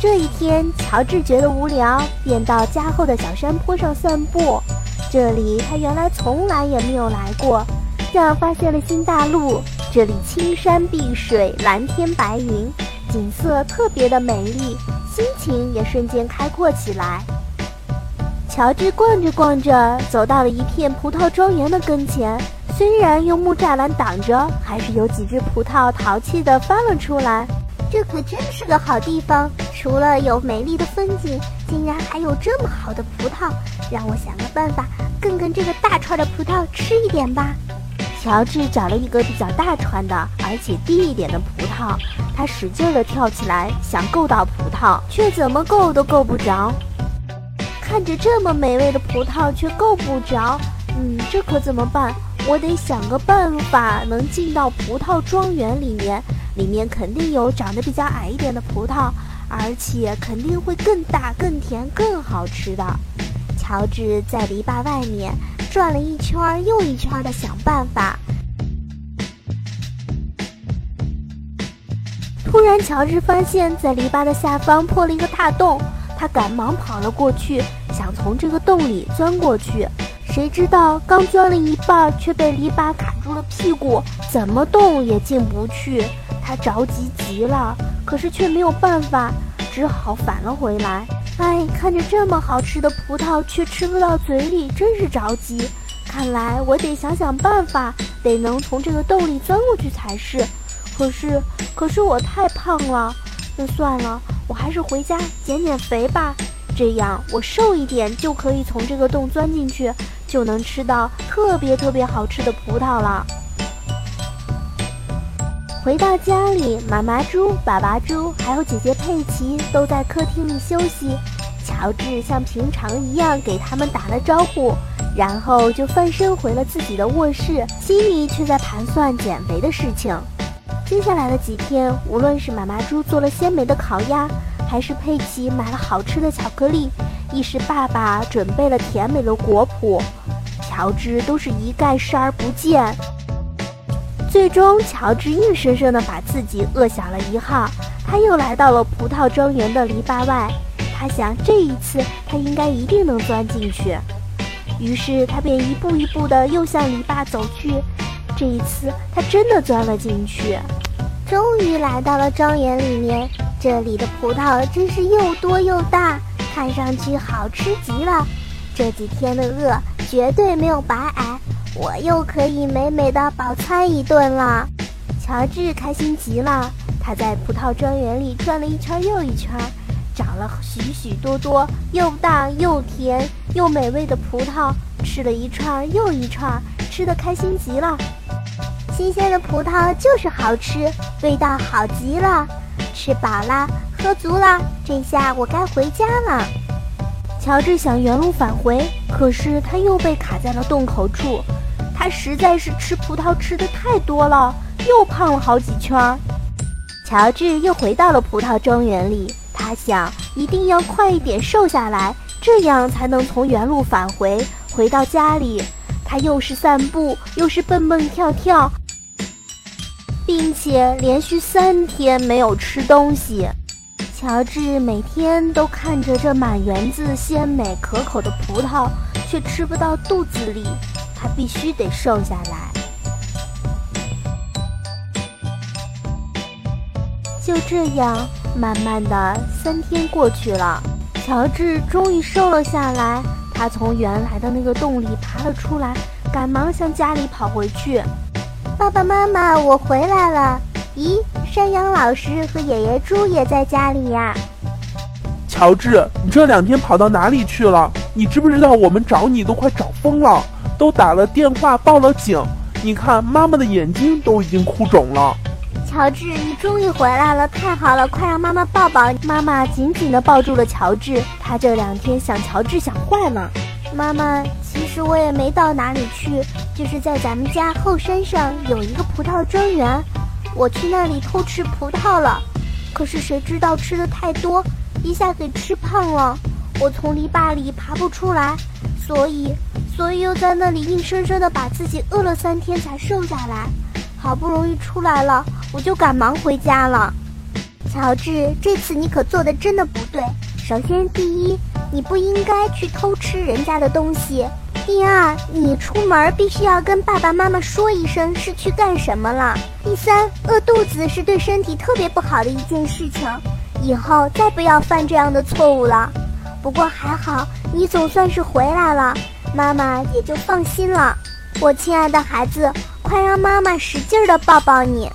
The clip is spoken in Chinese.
这一天，乔治觉得无聊，便到家后的小山坡上散步。这里他原来从来也没有来过，像发现了新大陆。这里青山碧水，蓝天白云，景色特别的美丽，心情也瞬间开阔起来。乔治逛着逛着，走到了一片葡萄庄园的跟前。虽然用木栅栏挡着，还是有几只葡萄淘气地翻了出来。这可真是个好地方，除了有美丽的风景，竟然还有这么好的葡萄。让我想个办法，更跟这个大串的葡萄吃一点吧。乔治找了一个比较大串的，而且低一点的葡萄，他使劲地跳起来，想够到葡萄，却怎么够都够不着。看着这么美味的葡萄，却够不着，嗯，这可怎么办？我得想个办法，能进到葡萄庄园里面，里面肯定有长得比较矮一点的葡萄，而且肯定会更大、更甜、更好吃的。乔治在篱笆外面转了一圈又一圈的想办法。突然，乔治发现，在篱笆的下方破了一个大洞，他赶忙跑了过去，想从这个洞里钻过去。谁知道刚钻了一半，却被篱笆卡住了屁股，怎么动也进不去。他着急极了，可是却没有办法，只好返了回来。哎，看着这么好吃的葡萄，却吃不到嘴里，真是着急。看来我得想想办法，得能从这个洞里钻过去才是。可是，可是我太胖了。那算了，我还是回家减减肥吧。这样我瘦一点，就可以从这个洞钻进去。就能吃到特别特别好吃的葡萄了。回到家里，妈妈猪、爸爸猪还有姐姐佩奇都在客厅里休息。乔治像平常一样给他们打了招呼，然后就翻身回了自己的卧室，心里却在盘算减肥的事情。接下来的几天，无论是妈妈猪做了鲜美的烤鸭，还是佩奇买了好吃的巧克力。亦是爸爸准备了甜美的果脯，乔治都是一概视而不见。最终，乔治硬生生地把自己饿小了一号。他又来到了葡萄庄园的篱笆外，他想这一次他应该一定能钻进去。于是他便一步一步地又向篱笆走去。这一次，他真的钻了进去，终于来到了庄园里面。这里的葡萄真是又多又大。看上去好吃极了，这几天的饿绝对没有白挨，我又可以美美的饱餐一顿了。乔治开心极了，他在葡萄庄园里转了一圈又一圈，找了许许多多又大又甜又美味的葡萄，吃了一串又一串，吃的开心极了。新鲜的葡萄就是好吃，味道好极了，吃饱了。喝足了，这下我该回家了。乔治想原路返回，可是他又被卡在了洞口处。他实在是吃葡萄吃的太多了，又胖了好几圈。乔治又回到了葡萄庄园里，他想一定要快一点瘦下来，这样才能从原路返回，回到家里。他又是散步，又是蹦蹦跳跳，并且连续三天没有吃东西。乔治每天都看着这满园子鲜美可口的葡萄，却吃不到肚子里。他必须得瘦下来。就这样，慢慢的三天过去了，乔治终于瘦了下来。他从原来的那个洞里爬了出来，赶忙向家里跑回去。爸爸妈妈，我回来了。咦？山羊老师和爷爷猪也在家里呀。乔治，你这两天跑到哪里去了？你知不知道我们找你都快找疯了，都打了电话报了警。你看，妈妈的眼睛都已经哭肿了。乔治，你终于回来了，太好了！快让妈妈抱抱。妈妈紧紧地抱住了乔治。她这两天想乔治想坏了。妈妈，其实我也没到哪里去，就是在咱们家后山上有一个葡萄庄园。我去那里偷吃葡萄了，可是谁知道吃的太多，一下给吃胖了。我从篱笆里爬不出来，所以，所以又在那里硬生生的把自己饿了三天才瘦下来。好不容易出来了，我就赶忙回家了。乔治，这次你可做的真的不对。首先，第一，你不应该去偷吃人家的东西；第二，你出门必须要跟爸爸妈妈说一声是去干什么了；第三，饿肚子是对身体特别不好的一件事情，以后再不要犯这样的错误了。不过还好，你总算是回来了，妈妈也就放心了。我亲爱的孩子，快让妈妈使劲的抱抱你。